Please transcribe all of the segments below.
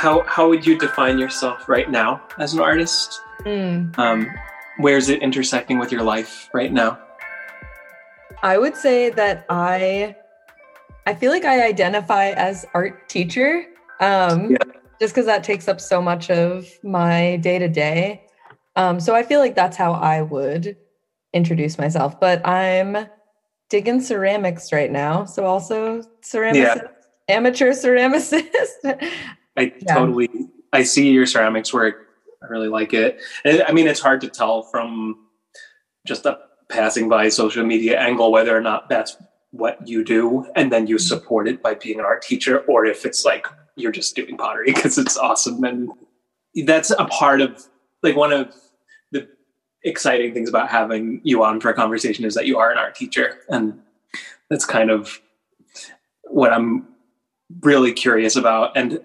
how how would you define yourself right now as an artist? Mm. Um, where's it intersecting with your life right now? I would say that I I feel like I identify as art teacher. Um Yeah. just because that takes up so much of my day to day. Um, so I feel like that's how I would introduce myself. But I'm digging ceramics right now. So also ceramicist, amateur ceramicist. I Yeah. totally I see your ceramics work. I really like it. And, I mean, it's hard to tell from just a passing by social media angle whether or not that's what you do, and then you support it by being an art teacher, or if it's like you're just doing pottery because it's awesome. And that's a part of like one of the exciting things about having you on for a conversation is that you are an art teacher, and that's kind of what I'm really curious about, and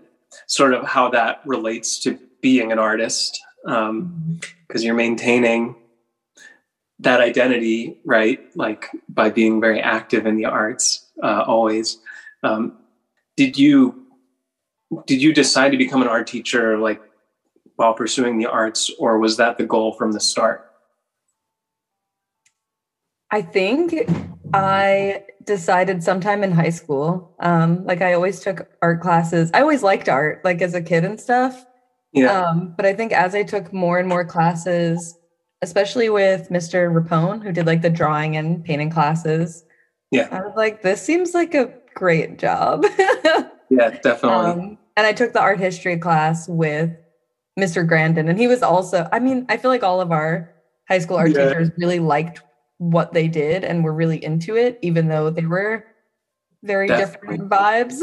sort of how that relates to being an artist because you're maintaining that identity right? Like by being very active in the arts uh, always. Um, did you did you decide to become an art teacher like while pursuing the arts or was that the goal from the start? I think I decided sometime in high school. Um, like I always took art classes. I always liked art, like as a kid and stuff. yeah Um, but I think as I took more and more classes, especially with Mr. Rapone, who did like the drawing and painting classes, Yeah. I was like, this seems like a great job. yeah definitely um, and I took the art history class with Mr. Grandin, and he was also, I mean, I feel like all of our high school art Yeah. teachers really liked what they did and were really into it, even though they were very Definitely. different vibes.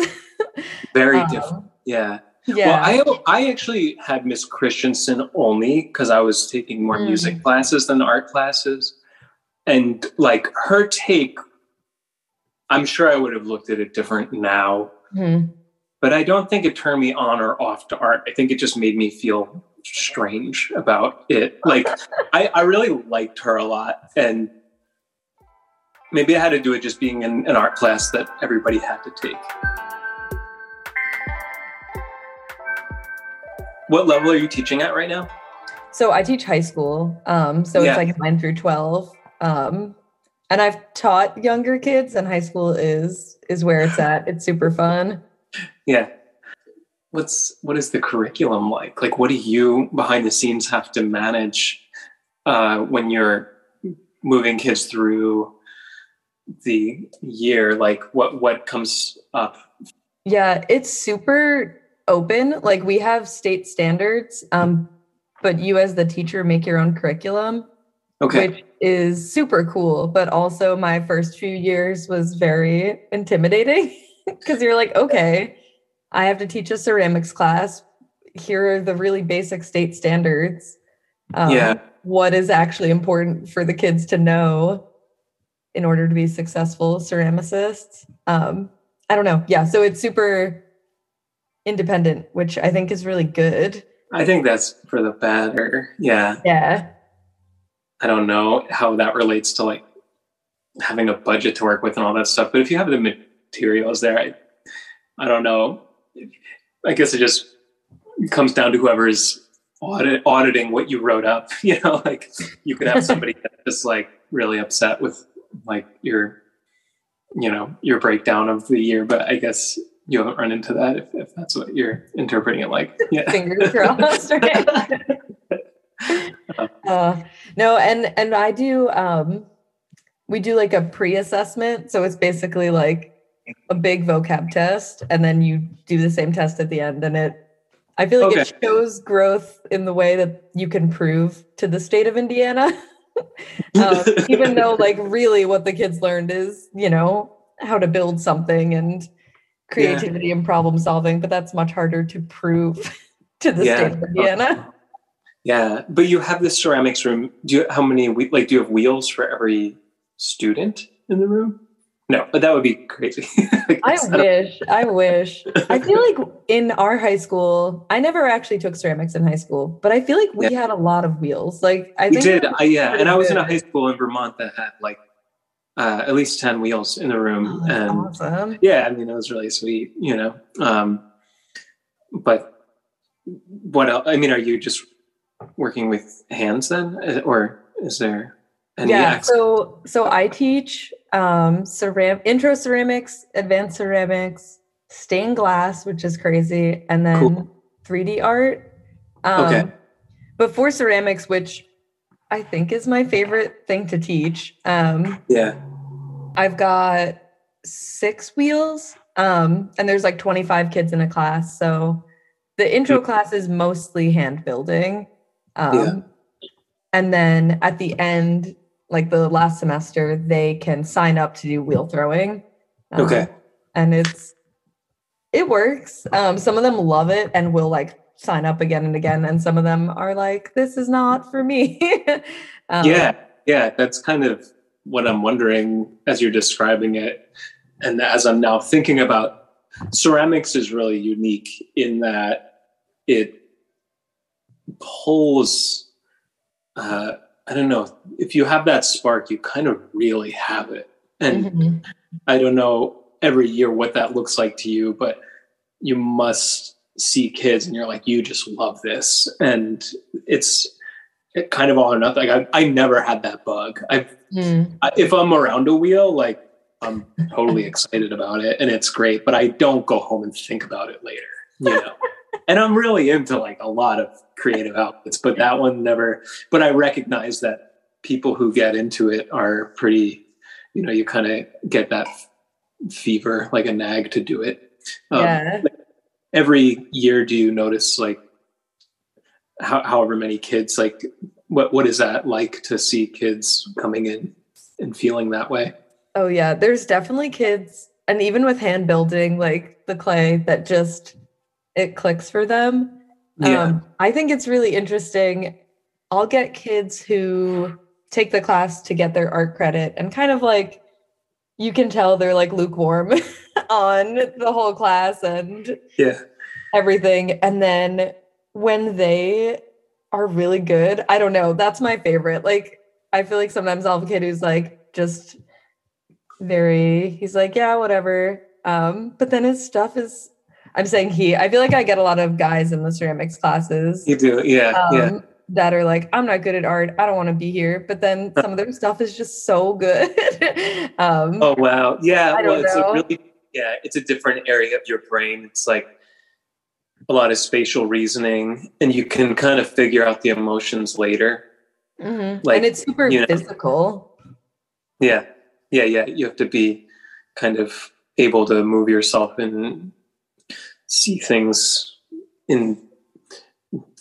very Um, different yeah Yeah. Well, I I actually had Miss Christensen only because I was taking more Mm. music classes than art classes, and like her take, I'm sure I would have looked at it different now, Mhm. but I don't think it turned me on or off to art. I think it just made me feel strange about it. Like I, I really liked her a lot, and maybe I had to do it just being in an art class that everybody had to take. What level are you teaching at right now? So I teach high school. Um, so Yeah. it's like nine through twelve. Um, and I've taught younger kids, and high school is is where it's at. It's super fun. Yeah. What's what is the curriculum like? Like, what do you behind the scenes have to manage uh, when you're moving kids through the year? Like, what what comes up? Yeah, it's super open. Like we have state standards, um, but you as the teacher make your own curriculum, Okay. which is super cool. But also, my first few years was very intimidating because you're like, okay, I have to teach a ceramics class. Here are the really basic state standards. Um, Yeah. What is actually important for the kids to know in order to be successful ceramicists? Um, I don't know. Yeah. So it's super independent, which I think is really good. I think that's for the better. Yeah. Yeah. I don't know how that relates to like having a budget to work with and all that stuff. But if you have the materials there, I, I don't know. I guess it just comes down to whoever's audit, auditing what you wrote up. You know, like you could have somebody that's just like really upset with like your, you know, your breakdown of the year. But I guess you haven't run into that if, if that's what you're interpreting it like. Yeah. Fingers crossed. Right? uh, no, and and I do. Um, we do like a pre-assessment, so it's basically like a big vocab test, and then you do the same test at the end, and it. I feel like it shows growth in the way that you can prove to the state of Indiana. um, even though like really what the kids learned is you know how to build something and creativity and problem solving but that's much harder to prove to the Yeah. state of indiana Yeah, but you have this ceramics room. Do you how many like do you have wheels for every student in the room? No, but that would be crazy. i don't- wish i wish i feel like in our high school i never actually took ceramics in high school but i feel like we had a lot of wheels like i did. I, yeah, and I was in a high school in Vermont that had like uh, at least ten wheels in the room, Oh, and awesome yeah, I mean it was really sweet, you know. Um, but what else? I mean, are you just working with hands then, or is there any? yeah so so i teach um ceram intro ceramics advanced ceramics stained glass which is crazy and then Cool. 3d art um Okay. but for ceramics which i think is my favorite thing to teach um yeah. i've got six wheels um and there's like 25 kids in a class so the intro Mm. class is mostly hand building um Yeah. and then at the end like the last semester they can sign up to do wheel throwing Um, Okay. and it's it works um some of them love it and will like sign up again and again and some of them are like this is not for me um, yeah. Yeah. That's kind of what I'm wondering as you're describing it, and as I'm now thinking about ceramics is really unique in that it pulls. Uh, I don't know if you have that spark, you kind of really have it, and mhm. I don't know every year what that looks like to you, but you must see kids and you're like, you just love this. And it's it kind of all or nothing. Like I, I never had that bug. I've, Mm. I, if I'm around a wheel, like I'm totally excited about it and it's great, but I don't go home and think about it later, you know? and I'm really into like a lot of creative outlets, but that one never, but I recognize that people who get into it are pretty, you know, you kind of get that fever, like a nag to do it. Um, yeah Every year, do you notice like how, however many kids, like what, what is that like to see kids coming in and feeling that way? Oh yeah, there's definitely kids and even with hand building like the clay that just it clicks for them. Yeah. Um, I think it's really interesting. I'll get kids who take the class to get their art credit and kind of like you can tell they're like lukewarm on the whole class and yeah. everything. And then when they are really good, I don't know, that's my favorite. Like, I feel like sometimes I'll have a kid who's like just very, he's like, yeah, whatever. Um, but then his stuff is, I'm saying he, I feel like I get a lot of guys in the ceramics classes You do. Yeah. um, yeah. that are like, I'm not good at art. I don't want to be here. But then some of their stuff is just so good. um, Oh, wow. Yeah. Well, it's know. a really, yeah, it's a different area of your brain. It's like a lot of spatial reasoning and you can kind of figure out the emotions later. mhm. like, and it's super you know, physical. Yeah. Yeah. Yeah. You have to be kind of able to move yourself and see things in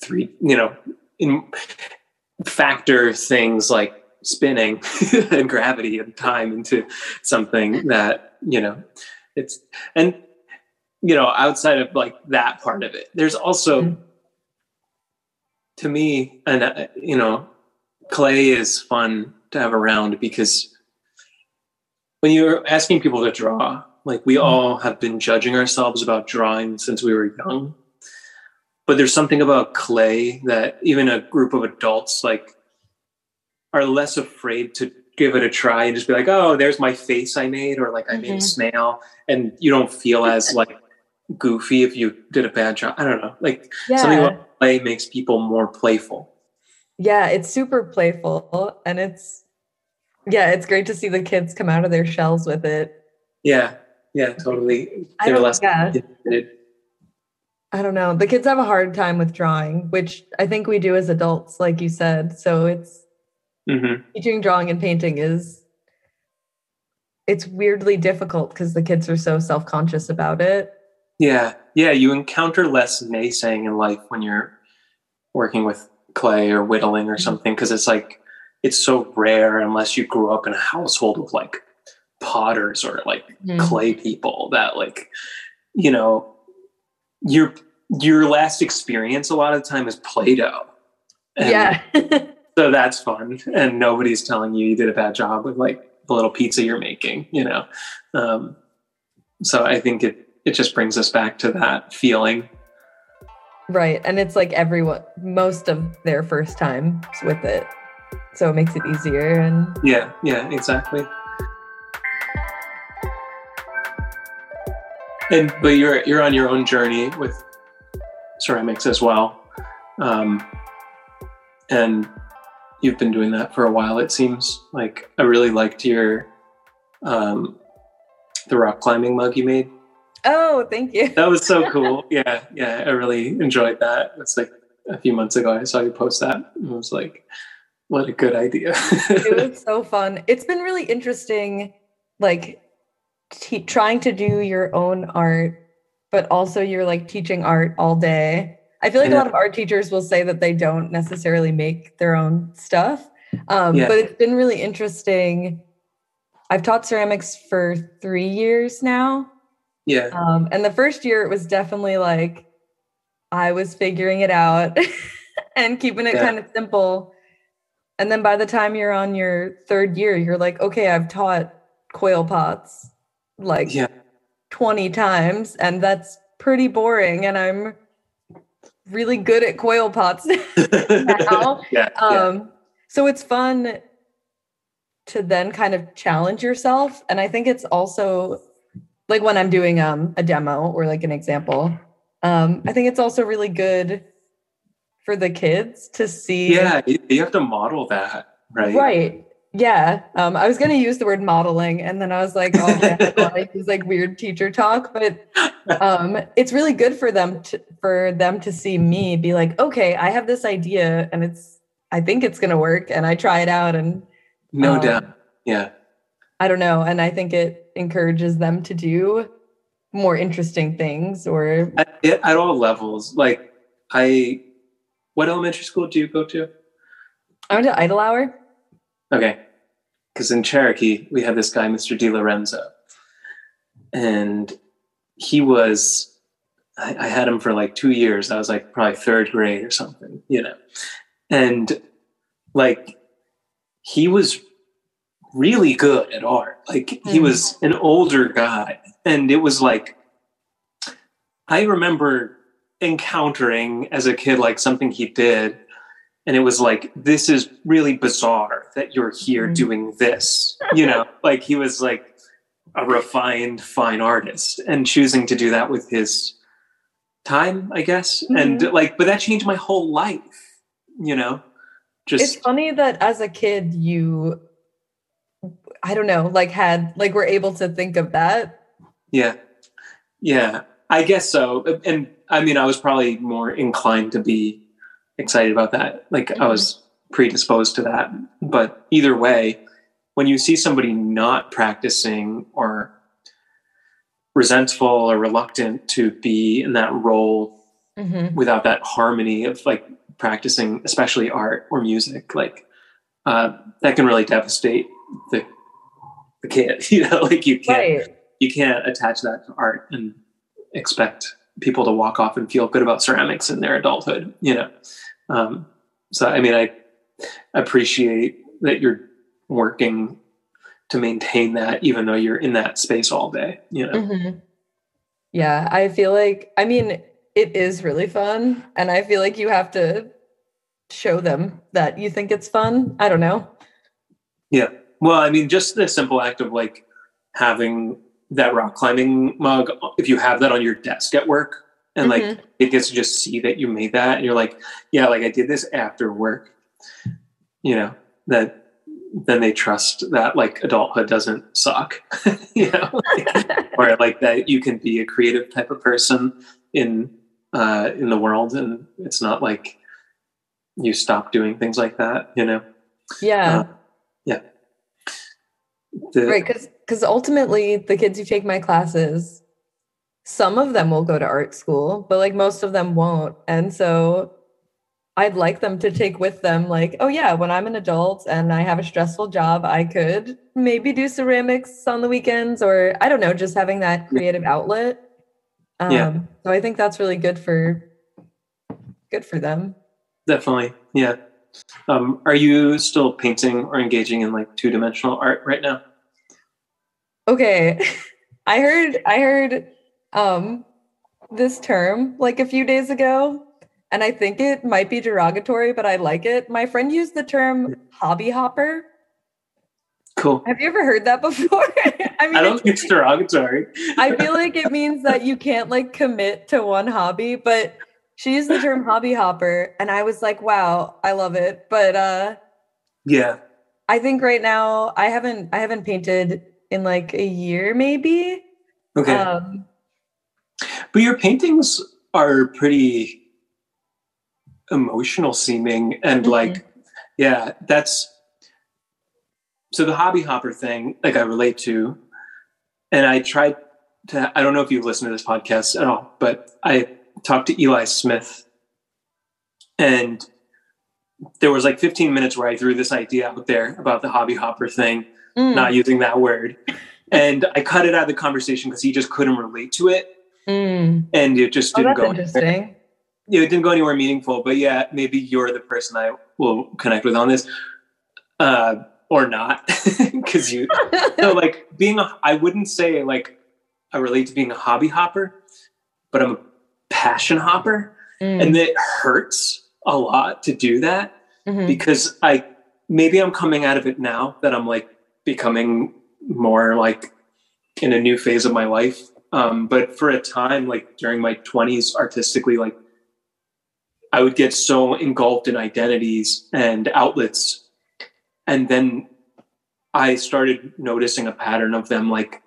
three, you know, in factor things like spinning and gravity and time into something that, you know, it's, and, you know, outside of like that part of it, there's also, Mhm. to me, and, uh, you know, clay is fun to have around because when you're asking people to draw, like we all have been judging ourselves about drawing since we were young. But there's something about clay that even a group of adults like are less afraid to give it a try and just be like, oh, there's my face I made, or like I made a Mhm. snail. And you don't feel as like goofy if you did a bad job. I don't know. Like something Yeah. about play makes people more playful. Yeah, it's super playful and it's yeah, it's great to see the kids come out of their shells with it. Yeah. Yeah, totally. I They're don't- less yeah. I don't know. The kids have a hard time with drawing, which I think we do as adults, like you said. So it's Mhm. teaching drawing and painting is it's weirdly difficult because the kids are so self-conscious about it. Yeah, yeah, you encounter less naysaying in life when you're working with clay or whittling or something because it's like it's so rare unless you grew up in a household of like potters or like Mhm. clay people that like you know your your last experience a lot of the time is play-doh And yeah. so that's fun and nobody's telling you you did a bad job with like the little pizza you're making you know um, so i think it it just brings us back to that feeling right. And it's like everyone most of their first times with it. So it makes it easier and yeah yeah exactly and but you're you're on your own journey with ceramics as well. Um, and you've been doing that for a while, it seems. Like, I really liked your um, the rock climbing mug you made. Oh, thank you. That was so cool. yeah, yeah, I really enjoyed that. It's like a few months ago I saw you post that and was like, what a good idea. it was so fun. It's been really interesting, like t- trying to do your own art, but also you're like teaching art all day. I feel like yeah. a lot of art teachers will say that they don't necessarily make their own stuff. Um, yeah. But it's been really interesting. I've taught ceramics for three years now. Yeah. Um, and the first year it was definitely like I was figuring it out and keeping it yeah. kind of simple. And then by the time you're on your third year, you're like, okay, I've taught coil pots like yeah. 20 times, and that's pretty boring. And I'm really good at coil pots now. yeah, um, yeah. So it's fun to then kind of challenge yourself. And I think it's also like when I'm doing um, a demo or like an example, um, I think it's also really good for the kids to see. Yeah, you have to model that, right? Right. Yeah. Um, I was going to use the word modeling, and then I was like, oh, man, I use like weird teacher talk. But um, it's really good for them to for them to see me be like, okay, I have this idea, and it's I think it's going to work, and I try it out, and no um, doubt, yeah. I don't know, and I think it encourages them to do more interesting things, or at, at all levels. Like I, what elementary school do you go to? I went to Idlehour. Okay. Because in Cherokee, we had this guy, Mr. Di Lorenzo. And he was, I, I, had him for like two years. I was like probably third grade or something, you know. And like, he was really good at art. Like, mm-hmm. he was an older guy. And it was like, I remember encountering as a kid, like something he did and it was like this is really bizarre that you're here mm-hmm. doing this you know? Like he was like a refined fine artist and choosing to do that with his time i guess? Mm-hmm. and like but that changed my whole life you know? Just it's funny that as a kid you i don't know like had like were able to think of that. Yeah. Yeah. I guess so. And i mean i was probably more inclined to be excited about that. Like mm-hmm. I was predisposed to that. But either way, when you see somebody not practicing or resentful or reluctant to be in that role mm-hmm. without that harmony of like practicing, especially art or music, like uh, that can really devastate the the kid. You know, like you can't right. you can't attach that to art and expect people to walk off and feel good about ceramics in their adulthood. You know, um, so, I mean, I appreciate that you're working to maintain that, even though you're in that space all day, you know? Mm-hmm. Yeah. I feel like, I mean, it is really fun. And I feel like you have to show them that you think it's fun. I don't know. Yeah. Well, I mean, just the simple act of like having that rock climbing mug, if you have that on your desk at work, and mm-hmm. like it gets to just see that you made that and you're like yeah like i did this after work. You know that then they trust that like adulthood doesn't suck you know? Like, or like that you can be a creative type of person in uh in the world and it's not like you stop doing things like that you know? Yeah. Uh, yeah. The, right because because ultimately the kids who take my classes some of them will go to art school, but like most of them won't. And so I'd like them to take with them, like, oh, yeah, when I'm an adult and I have a stressful job, I could maybe do ceramics on the weekends or I don't know, just having that creative outlet. Um, yeah. So I think that's really good for good for them. Definitely. Yeah. Um, are you still painting or engaging in like two dimensional art right now? Okay. I heard I heard um, this term like a few days ago, and I think it might be derogatory, but I like it. My friend used the term hobby hopper. Cool. Have you ever heard that before? I mean, I don't think it's derogatory. I feel like it means that you can't like commit to one hobby, but she used the term hobby hopper, and I was like, wow, I love it. But uh, yeah, I think right now I haven't I haven't painted in like a year, maybe. Okay. Um, but your paintings are pretty emotional seeming and mm-hmm. like yeah that's so the hobby hopper thing like i relate to and i tried to i don't know if you've listened to this podcast at all but i talked to eli smith and there was like 15 minutes where i threw this idea out there about the hobby hopper thing mm. not using that word and i cut it out of the conversation because he just couldn't relate to it mm. and it just oh, didn't oh, go interesting anywhere. yeah it didn't go anywhere meaningful but yeah maybe you're the person i will connect with on this uh, or not because you so like being a i wouldn't say like i relate to being a hobby hopper but i'm a passion hopper mm. and it hurts a lot to do that mm-hmm. because i maybe i'm coming out of it now that i'm like becoming more like in a new phase of my life um, but for a time like during my 20s artistically like i would get so engulfed in identities and outlets and then I started noticing a pattern of them like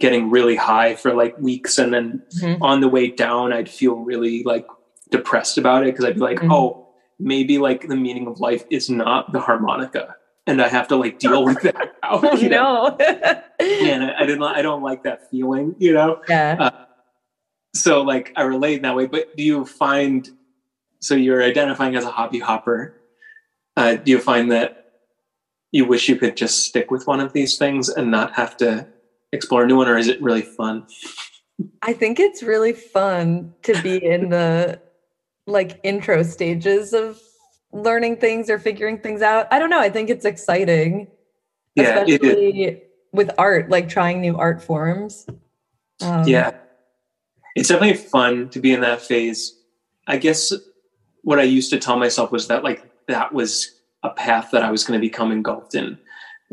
getting really high for like weeks and then mm-hmm. on the way down I'd feel really like depressed about it because I'd be like, mm-hmm. oh, maybe like the meaning of life is not the harmonica. And I have to like deal with that. Out, oh, you know? and I, I, didn't I don't like that feeling, you know? Yeah. Uh, so like I relate in that way, but do you find so you're identifying as a hobby hopper? Uh, do you find that you wish you could just stick with one of these things and not have to explore a new one, or is it really fun? I think it's really fun to be in the like intro stages of learning things or figuring things out. I don't know. I think it's exciting. Yeah, especially it with art, like trying new art forms. Um, yeah. It's definitely fun to be in that phase. I guess what I used to tell myself was that like that was a path that I was going to become engulfed in.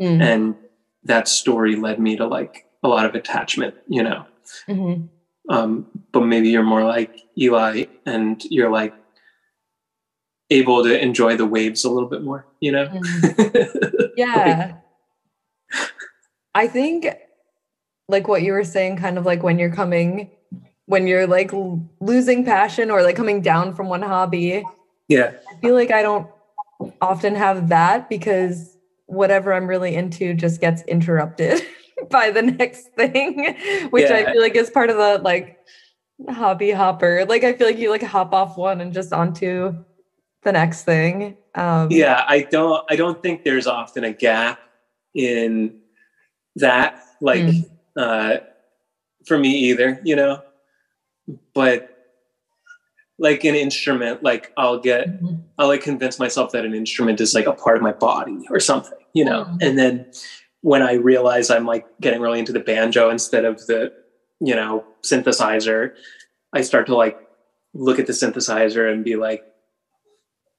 Mm-hmm. And that story led me to like a lot of attachment, you know. Mm-hmm. Um, but maybe you're more like Eli and you're like able to enjoy the waves a little bit more, you know? Mm-hmm. Yeah. I think like what you were saying, kind of like when you're coming, when you're like losing passion or like coming down from one hobby. Yeah. I feel like I don't often have that because whatever I'm really into just gets interrupted by the next thing, which yeah. I feel like is part of the like hobby hopper. Like I feel like you like hop off one and just onto the next thing. Um, yeah, I don't. I don't think there's often a gap in that. Like mm. uh, for me either, you know. But like an instrument like i'll get mm-hmm. i'll like convince myself that an instrument is like a part of my body or something you know mm-hmm. and then when i realize i'm like getting really into the banjo instead of the you know synthesizer i start to like look at the synthesizer and be like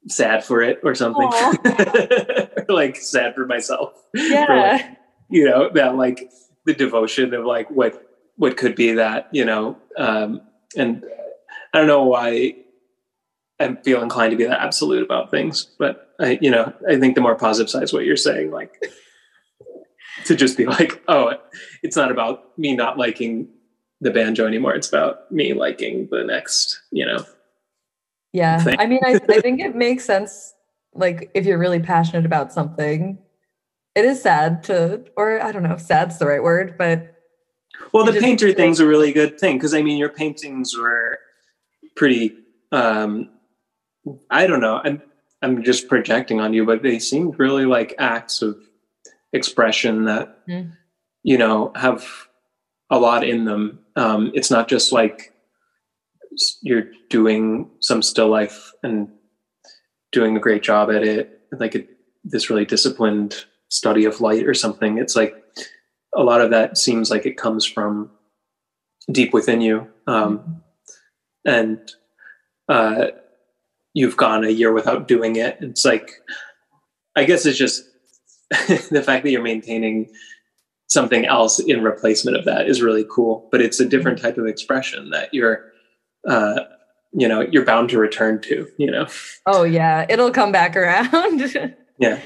sad for it or something like sad for myself yeah like, you know that like the devotion of like what what could be that you know um and I don't know why I feel inclined to be that absolute about things, but I, you know, I think the more positive side is what you're saying, like to just be like, oh, it's not about me not liking the banjo anymore. It's about me liking the next, you know. Yeah. Thing. I mean, I, I think it makes sense. Like if you're really passionate about something, it is sad to, or I don't know if sad's the right word, but. Well, the painter thing's a really good thing because I mean, your paintings were pretty um i don't know i'm i'm just projecting on you but they seemed really like acts of expression that mm. you know have a lot in them um it's not just like you're doing some still life and doing a great job at it like a, this really disciplined study of light or something it's like a lot of that seems like it comes from deep within you um, mm and uh, you've gone a year without doing it. It's like, I guess it's just the fact that you're maintaining something else in replacement of that is really cool. But it's a different type of expression that you're uh, you know you're bound to return to you know Oh yeah, it'll come back around. yeah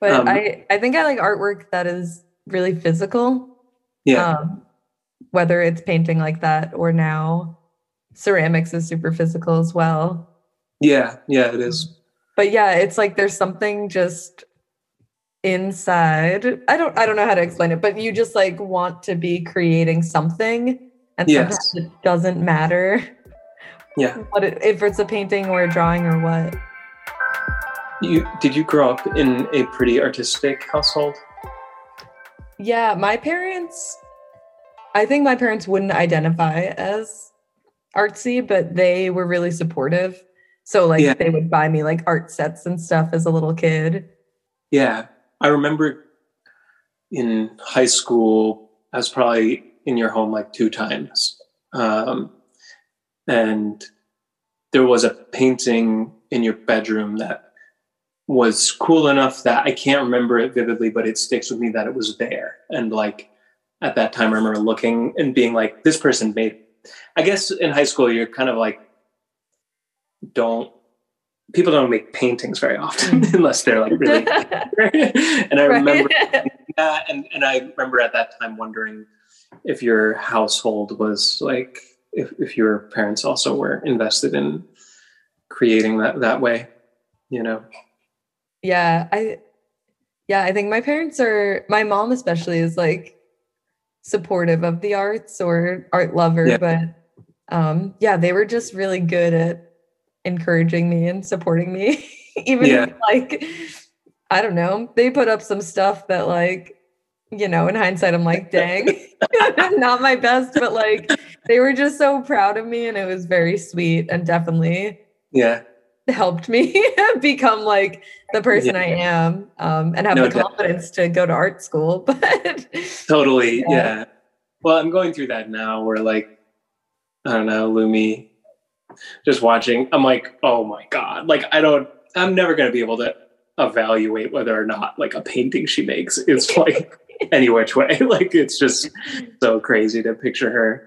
but Um, I I think I like artwork that is really physical. yeah Um, whether it's painting like that or now ceramics is super physical as well. yeah yeah it is But yeah, it's like there's something just inside. I don't I don't know how to explain it, but you just like want to be creating something and Yes. sometimes it doesn't matter yeah what it, if it's a painting or a drawing or what. you did you grow up in a pretty artistic household Yeah, my parents, I think my parents wouldn't identify as artsy, but they were really supportive. So, like, Yeah. they would buy me like art sets and stuff as a little kid. Yeah, I remember in high school, I was probably in your home like two times. Um, and there was a painting in your bedroom that was cool enough that I can't remember it vividly, but it sticks with me that it was there. And like at that time, I remember looking and being like, this person made, I guess in high school, you're kind of like, don't, people don't make paintings very often mm. unless they're like really and I remember that, and, and I remember at that time wondering if your household was like if, if your parents also were invested in creating that that way, you know. yeah, I, yeah, I think my parents are, my mom especially is like supportive of the arts or art lover, Yeah. but um, yeah, they were just really good at encouraging me and supporting me. Even Yeah. like, I don't know, they put up some stuff that like, you know, in hindsight, I'm like, dang, not my best, but like they were just so proud of me and it was very sweet and definitely Yeah. helped me become like the person I am um, and have No the confidence to go to art school. But Totally. Yeah. Yeah. Well, I'm going through that now where like I don't know, Lumi just watching, I'm like, oh my God. Like I don't I'm never gonna be able to evaluate whether or not like a painting she makes is like any which way. Like it's just so crazy to picture her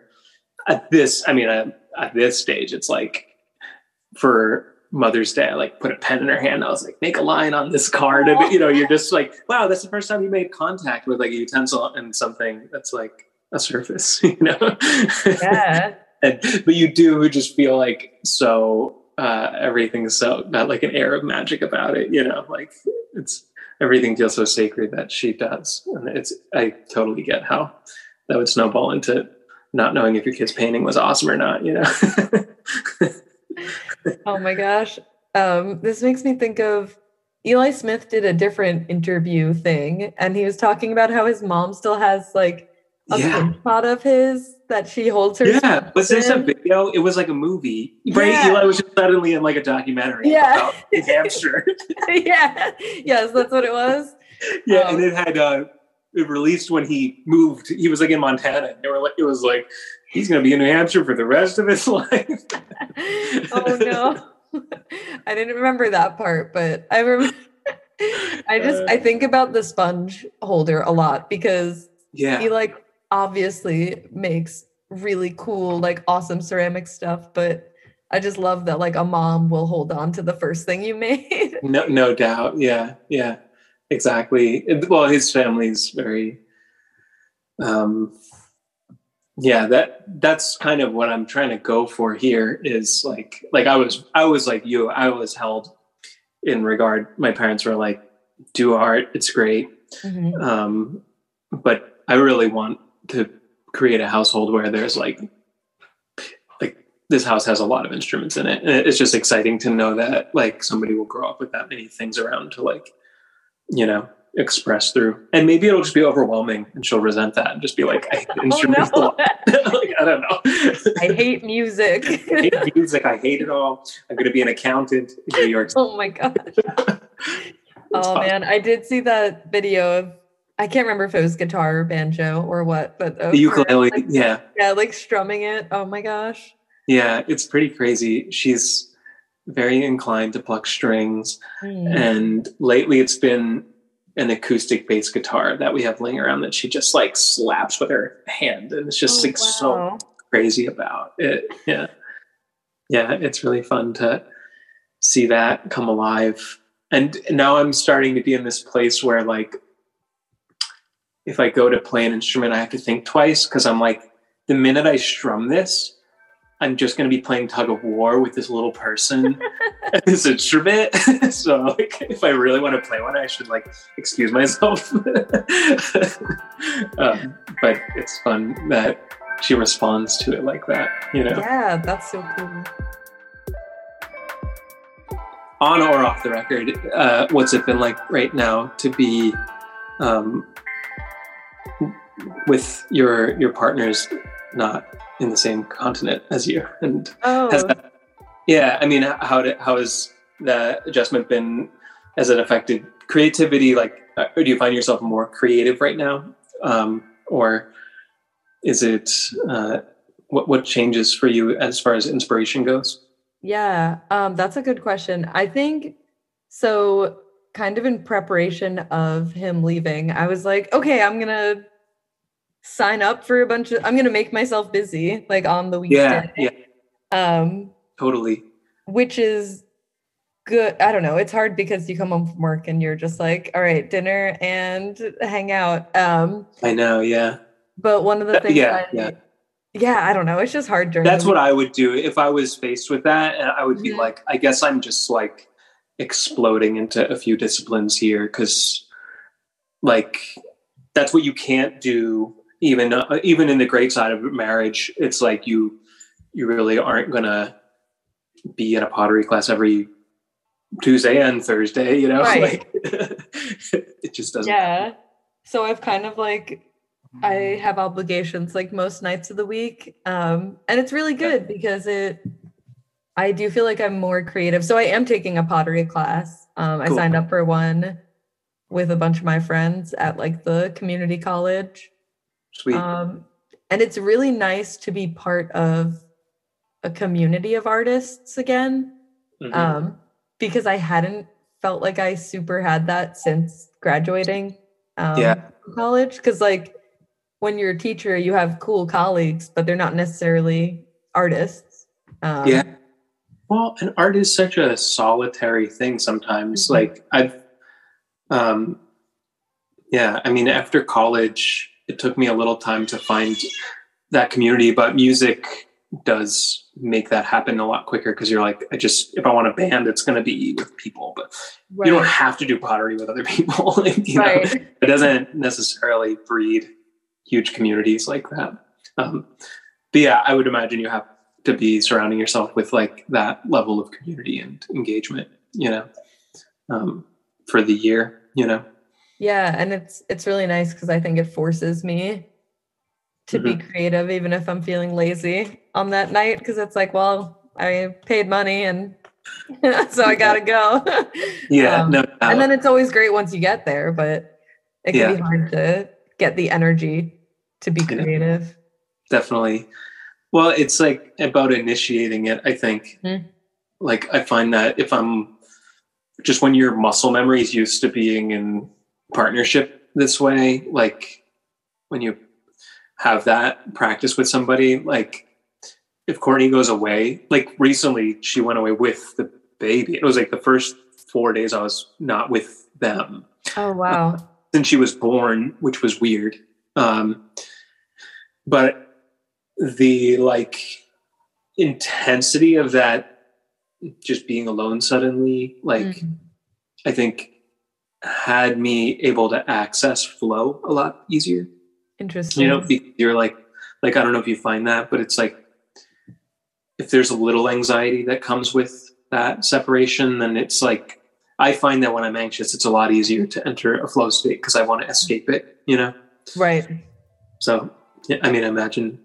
at this. I mean, at, at this stage, it's like for Mother's Day, I like put a pen in her hand. I was like, make a line on this card, and you know, you're just like, wow, that's the first time you made contact with like a utensil and something that's like a surface, you know. yeah, and but you do just feel like so uh everything's so got like an air of magic about it you know like it's everything feels so sacred that she does and it's i totally get how that would snowball into not knowing if your kid's painting was awesome or not you know oh my gosh. Um, this makes me think of Eli Smith did a different interview thing, and he was talking about how his mom still has like a yeah pot of his that she holds her. yeah was this a video it was like a movie right Yeah. eli was just suddenly in like a documentary Yeah. about hamster yeah, yes, that's what it was. Yeah, Um, and it had uh, it released when he moved. He was like in Montana. They were like, it was like he's going to be in New Hampshire for the rest of his life. oh no. I didn't remember that part, but I remember I just I think about the sponge holder a lot because Yeah, he like obviously makes really cool, like awesome ceramic stuff, but I just love that like a mom will hold on to the first thing you made. no, no doubt. Yeah, yeah, exactly. Well, his family's very. Um, yeah, that that's kind of what I'm trying to go for here. Is like like I was I was like you. I was held in regard. My parents were like, "Do art. It's great." Mhm. um, but I really want to create a household where there's like like this house has a lot of instruments in it and it's just exciting to know that like somebody will grow up with that many things around to like you know express through and maybe it'll just be overwhelming and she'll resent that and just be like i hate oh, instruments a Oh, no. lot. like, i don't know I hate music. I hate music i hate it all i'm going to be an accountant in new york oh my gosh. Oh man, I did see that video of I can't remember if it was guitar or banjo or what, but the ukulele like, yeah yeah, like strumming it. Oh my gosh. Yeah, it's pretty crazy. She's very inclined to pluck strings. Hmm. And lately it's been an acoustic bass guitar that we have laying around that she just like slaps with her hand. And it's just Oh, like so crazy about it. Yeah. yeah, it's really fun to see that come alive. And now I'm starting to be in this place where like if I go to play an instrument, I have to think twice because I'm like, the minute I strum this, I'm just going to be playing tug of war with this little person and this instrument. so, like, if I really want to play one, I should like excuse myself. um, but it's fun that she responds to it like that, you know? Yeah, that's so cool. On or off the record, uh, what's it been like right now to be um, with your your partners not in the same continent as you? And Oh, that, yeah, I mean, how did how has the adjustment been? Has it affected creativity? Like, uh, or do you find yourself more creative right now, um, or is it uh, what what changes for you as far as inspiration goes? yeah, um, that's a good question. I think so. Kind of in preparation of him leaving, I was like, okay, I'm gonna sign up for a bunch of. I'm gonna make myself busy, like on the weekend. yeah, Um, totally. which is good. I don't know. It's hard because you come home from work and you're just like, all right, dinner and hang out. Um, I know. Yeah, but one of the Uh, things, yeah, I, yeah. yeah, I don't know. It's just hard during. That's what I would do if I was faced with that. And I would be Mhm. like, I guess I'm just like exploding into a few disciplines here because, like, that's what you can't do. Even uh, even in the great side of marriage, it's like you you really aren't gonna be in a pottery class every Tuesday and Thursday. You know, Right. like it just doesn't. Yeah. So I've kind of like I have obligations like most nights of the week. Um and it's really good because it I do feel like I'm more creative. So I am taking a pottery class. Um I signed up for one with a bunch of my friends at like the community college. Sweet. Um and it's really nice to be part of a community of artists again Mhm. um, because I hadn't felt like I super had that since graduating um, Yeah. from college. Because like when you're a teacher, you have cool colleagues, but they're not necessarily artists. Um, yeah well and art is such a solitary thing sometimes Mhm. like i've um yeah i mean after college it took me a little time to find that community but music does make that happen a lot quicker because you're like i just if i want a band it's going to be with people but right, you don't have to do pottery with other people you know it doesn't necessarily breed huge communities like that. Um, but yeah, I would imagine you have to be surrounding yourself with like that level of community and engagement, you know, um, for the year, you know. Yeah, and it's it's really nice because I think it forces me to be Mm-hmm. creative, even if I'm feeling lazy on that night. Because it's like, well, I paid money and so I gotta go. Yeah, Um, no doubt. and then it's always great once you get there, but it can Yeah. be hard to get the energy to be creative. definitely. Well, it's like about initiating it. I think, Mhm. like, I find that if I'm just when your muscle memory is used to being in partnership this way, like when you have that practice with somebody, like if Courtney goes away, like recently she went away with the baby. It was like the first four days I was not with them Oh wow. since she was born, which was weird. Um, but the like intensity of that just being alone suddenly, like Mm. I think had me able to access flow a lot easier. Interesting. You know, because you're like like I don't know if you find that, but it's like if there's a little anxiety that comes with that separation, then it's like I find that when I'm anxious, it's a lot easier to enter a flow state because I want to escape it, you know? right. So, yeah, I mean, I imagine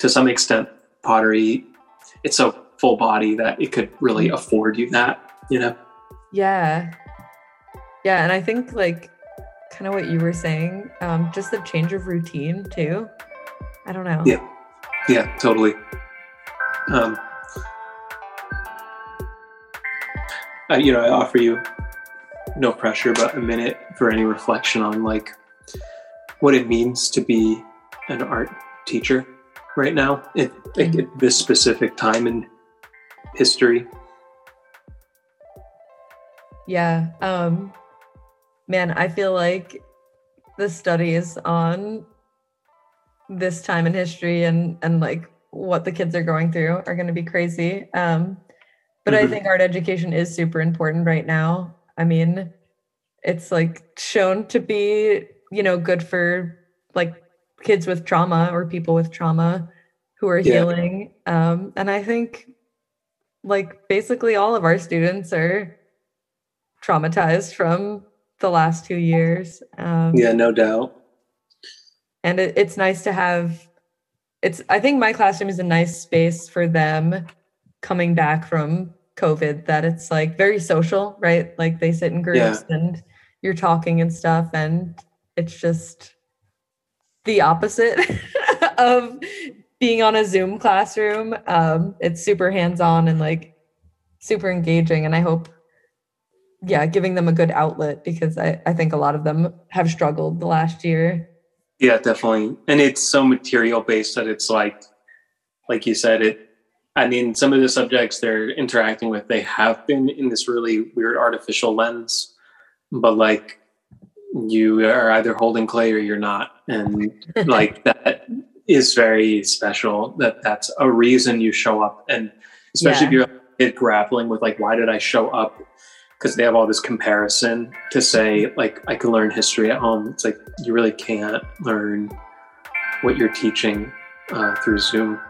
to some extent, pottery, it's so full body that it could really mm. afford you that, you know? Yeah. Yeah. And I think like kind of what you were saying, um, just the change of routine too. I don't know. Yeah. Yeah, totally. Um, I, you know, I offer you no pressure, but a minute for any reflection on like what it means to be an art teacher right now at, like, at this specific time in history. Yeah. Um man, I feel like the studies on this time in history and and like what the kids are going through are going to be crazy. Um but mm-hmm. I think art education is super important right now. I mean, it's like shown to be, you know, good for like kids with trauma or people with trauma who are yeah. healing. Um and I think like basically all of our students are traumatized from the last two years. Um, yeah, no doubt. And it, it's nice to have. It's. I think my classroom is a nice space for them coming back from COVID. That it's like very social, right? Like they sit in groups yeah. and you're talking and stuff, and it's just the opposite of being on a Zoom classroom. Um, it's super hands on and like super engaging, and I hope yeah, giving them a good outlet because I, I think a lot of them have struggled the last year. Yeah, definitely. And it's so material based that it's like, like you said, it, I mean, some of the subjects they're interacting with, they have been in this really weird artificial lens, but like you are either holding clay or you're not. And like that is very special that that's a reason you show up. And especially yeah. if you're grappling with like, why did I show up? Because they have all this comparison to say like i can learn history at home. It's like you really can't learn what you're teaching uh, through zoom.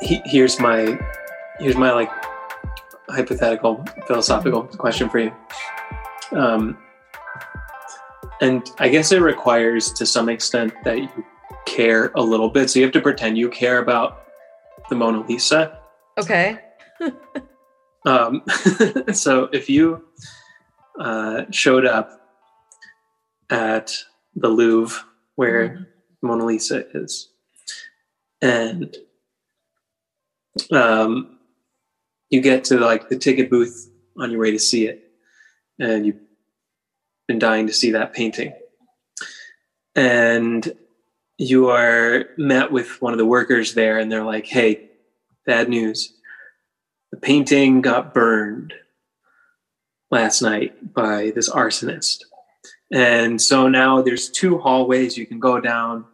He, here's my here's my like hypothetical philosophical question for you. Um, and i guess it requires to some extent that you care a little bit. So you have to pretend you care about the mona lisa Okay. um, so if you uh, showed up at the Louvre where mm-hmm. Mona Lisa is, and um, you get to like the ticket booth on your way to see it, and you've been dying to see that painting, and you are met with one of the workers there, and they're like, "Hey, bad news. The painting got burned last night by this arsonist. And so now there's two hallways you can go down,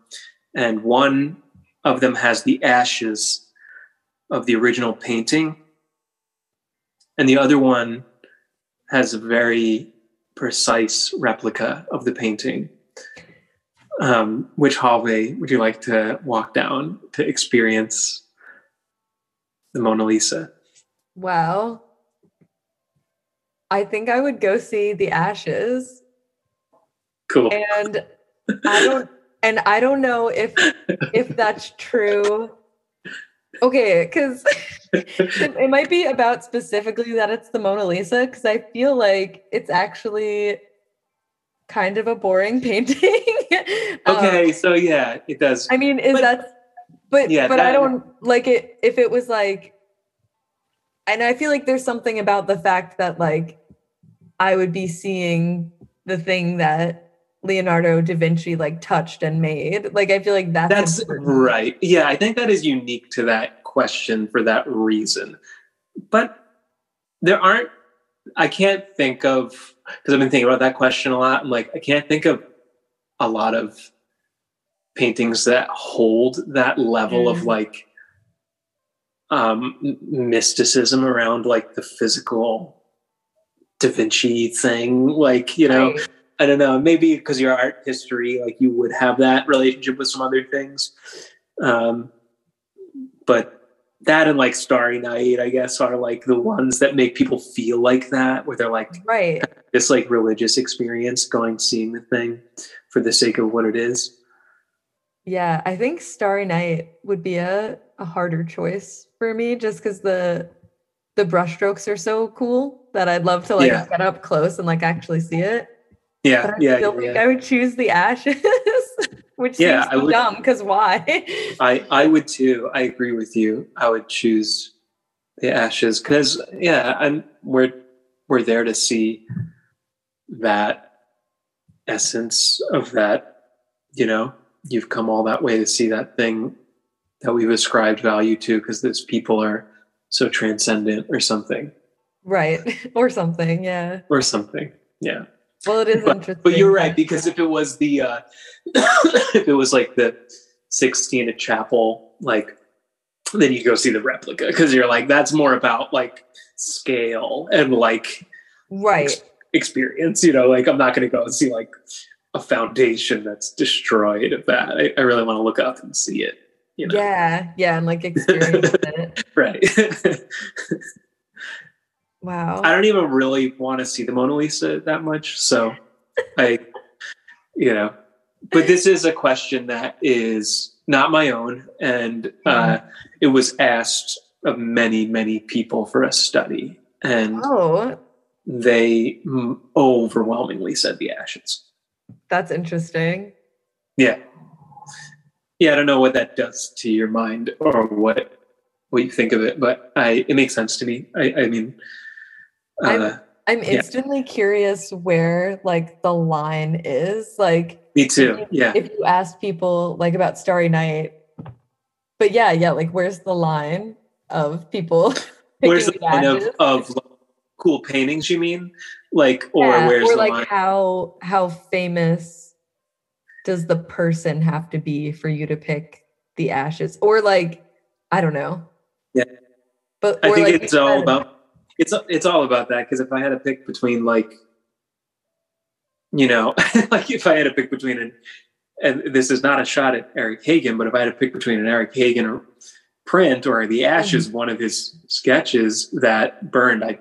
and one of them has the ashes of the original painting, and the other one has a very precise replica of the painting. Um, which hallway would you like to walk down to experience the Mona Lisa? Well, I think I would go see the ashes. Cool. And I don't and I don't know if if that's true. Okay, because it, might be about specifically that it's the Mona Lisa, because I feel like it's actually kind of a boring painting. okay, um, so yeah, it does. I mean, is but, that but yeah, but that, I don't like it if it was like and I feel like there's something about the fact that like I would be seeing the thing that Leonardo da Vinci like touched and made. Like I feel like that's That's important. right. Yeah, I think that is unique to that question for that reason. But there aren't I can't think of because I've been thinking about that question a lot. I'm like, I can't think of a lot of paintings that hold that level mm. of like um mysticism around like the physical da vinci thing like you know right. i don't know maybe because your art history like you would have that relationship with some other things um but that and like starry night i guess are like the ones that make people feel like that where they're like right this like religious experience going seeing the thing for the sake of what it is yeah, I think Starry Night would be a, a harder choice for me just because the the brushstrokes are so cool that I'd love to like yeah. get up close and like actually see it. Yeah, I yeah, still yeah, think I would choose the ashes, which yeah, seems so dumb because why? I I would too. I agree with you. I would choose the ashes because yeah, I'm we're we're there to see that essence of that, you know, you've come all that way to see that thing that we've ascribed value to because those people are so transcendent or something. Right. or something. Yeah. Or something. Yeah. Well, it is but, interesting. But you're right because if it was the uh, if it was like the Sixtina Chapel, like then you go see the replica because you're like that's more about like scale and like right ex- experience. You know, like I'm not going to go and see like a foundation that's destroyed of that. I, I really want to look up and see it. You know? Yeah, yeah, and like experience it. Right. wow. I don't even really want to see the Mona Lisa that much. So I, you know, but this is a question that is not my own. And uh, it was asked of many, many people for a study. And oh, they overwhelmingly said the ashes. That's interesting. Yeah. Yeah, I don't know what that does to your mind or what what you think of it, but I it makes sense to me. I, I mean, uh, I'm Yeah. instantly curious where like the line is. Like me too. Yeah, if you ask people like about Starry Night, but yeah, yeah, like where's the line of people? where's the line of, of cool paintings? You mean, like, or Yeah, where's or the like line? how how famous does the person have to be for you to pick the ashes? Or like I don't know. Yeah. But I think like it's all about it's it's all about that because if I had to pick between like, you know, like if I had to pick between an and this is not a shot at Eric Hagen, but if I had to pick between an Eric Hagen or print or the mm-hmm. ashes, one of his sketches that burned, I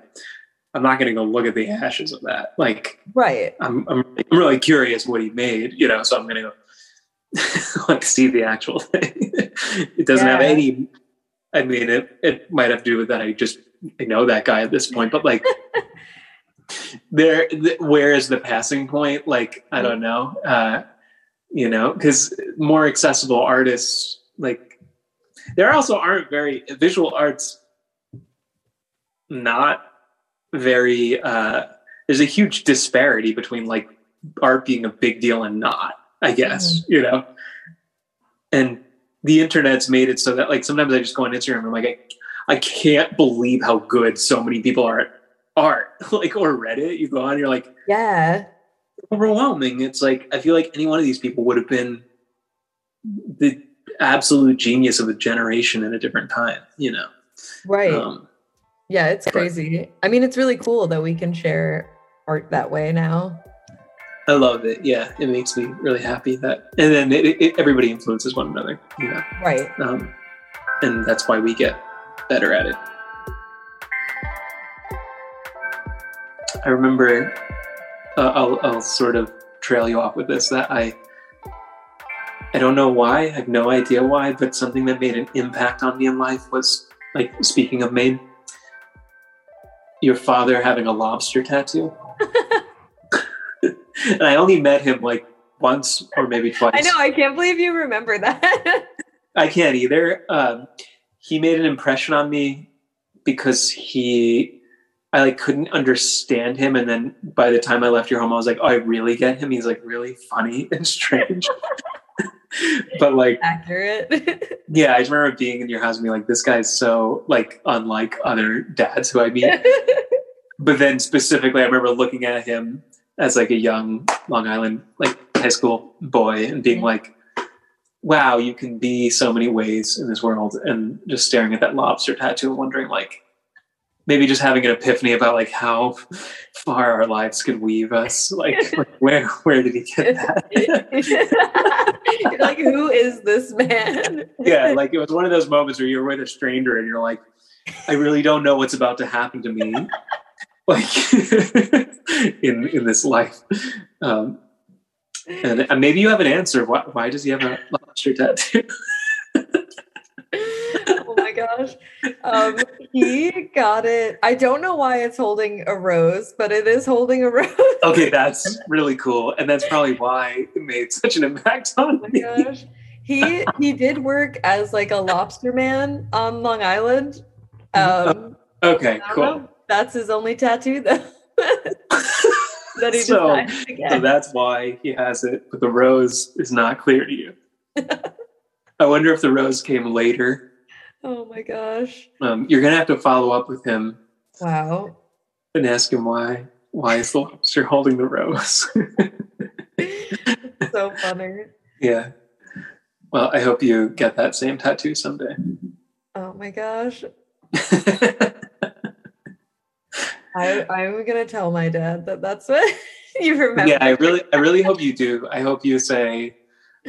I'm not going to go look at the ashes of that. Like right. I'm I'm, I'm really curious what he made, you know, so I'm going to go like see the actual thing. it doesn't have any. I mean, it it might have to do with that. I just I know that guy at this point, but like. there th- where is the passing point like i don't know uh you know because more accessible artists like there also aren't very visual arts not very uh there's a huge disparity between like art being a big deal and not i guess you know and the internet's made it so that like sometimes i just go on instagram and i'm like i, I can't believe how good so many people are at art like or reddit you go on you're like Yeah. overwhelming. It's like I feel like any one of these people would have been the absolute genius of a generation at a different time. You know, Right. um, yeah, it's crazy. I mean, it's really cool that we can share art that way now. I love it. Yeah, it makes me really happy that, and then it, it, everybody influences one another. You know, Right. um, and that's why we get better at it. I remember. Uh, I'll, I'll sort of trail you off with this. That I. I don't know why. I have no idea why, but something that made an impact on me in life was like speaking of Maine. Your father having a lobster tattoo. and I only met him like once or maybe twice. I know. I can't believe you remember that. I can't either. Um, he made an impression on me because he, I like couldn't understand him, and then by the time I left your home, I was like, oh, I really get him. He's like really funny and strange. but like, Accurate. yeah, I just remember being in your house and being like, this guy's so like unlike other dads who I meet. but then specifically, I remember looking at him as like a young Long Island like high school boy and being Mhm. like, "Wow, you can be so many ways in this world," and just staring at that lobster tattoo and wondering like. Maybe just having an epiphany about like how far our lives could weave us. Like, like, where where did he get that? Like, who is this man? yeah, like it was one of those moments where you're with a stranger and you're like, I really don't know what's about to happen to me, like in in this life. Um, and, and maybe you have an answer. Why, why does he have a lobster tattoo? Oh gosh. Um, he got it. I don't know why it's holding a rose, but it is holding a rose. okay, that's really cool, and that's probably why it made such an impact on Oh my me. gosh. He he did work as like a lobster man on Long Island. Um, Okay, cool. know. That's his only tattoo though. that he So- So that's why he has it, but the rose is not clear to you. I wonder if the rose came later. Oh my gosh. Um, you're gonna have to follow up with him Wow. and ask him why. Why is the lobster holding the rose? so funny. yeah. Well, I hope you get that same tattoo someday. Oh my gosh. I, I'm gonna tell my dad that that's what you remember. yeah, I really, I really hope you do. I hope you say,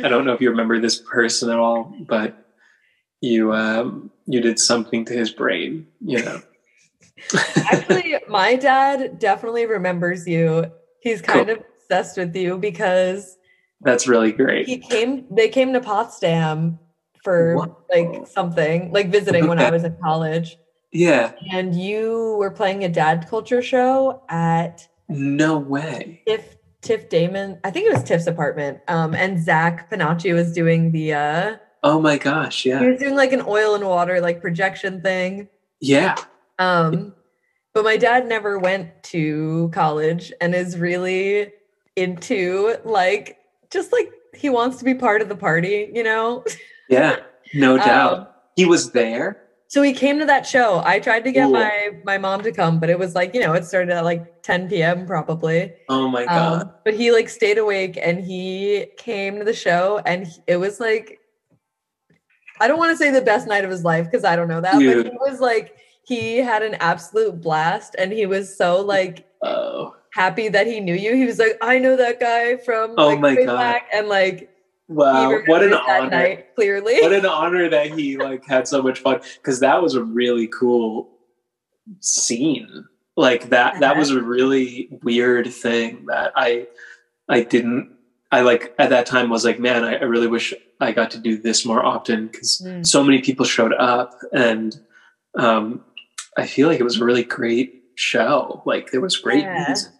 I don't know if you remember this person at all, but you, um, you did something to his brain. You know. Actually, my dad definitely remembers you. He's kind of obsessed with you because That's really great. he came. They came to Potsdam for Wow. like something, like visiting when I was in college, Yeah. and you were playing a dad culture show at No way. Tiff Tiff Damon. I think it was Tiff's apartment. Um, and Zach Panacci was doing the. uh Oh my gosh. Yeah. He was doing like an oil and water like projection thing. Yeah. Um, but my dad never went to college and is really into like just like he wants to be part of the party, you know? Yeah. No doubt. Um, he was there. so he came to that show. I tried to get Cool. my my mom to come, but it was like, you know, it started at like 10 p.m. probably. Oh my god. Um, but he like stayed awake and he came to the show and he- it was like I don't want to say the best night of his life because I don't know that, but Dude. he was like he had an absolute blast and he was so like oh. happy that he knew you. He was like, I know that guy from Oh like, my God. back," and like Wow. What an honor. night clearly. What an honor that he like had so much fun because that was a really cool scene. Like that that was uh-huh. a really weird thing that I I didn't I like at that time was like, man, I, I really wish I got to do this more often because Mm. so many people showed up and um I feel like it was a really great show. Like there was great Yeah. music.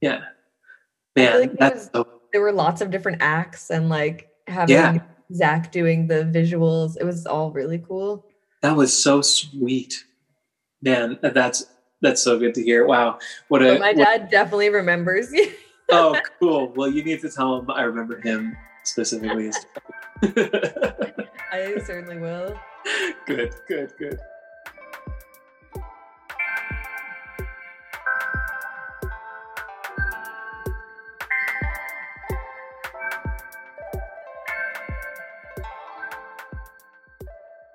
Yeah. Man, like that's was- so there were lots of different acts and like having Yeah. Zach doing the visuals. It was all really cool. That was so sweet, man. That's that's so good to hear. Wow, what a But my what- dad definitely remembers you. Oh, cool. Well, you need to tell him I remember him specifically. I certainly will. good, good, good.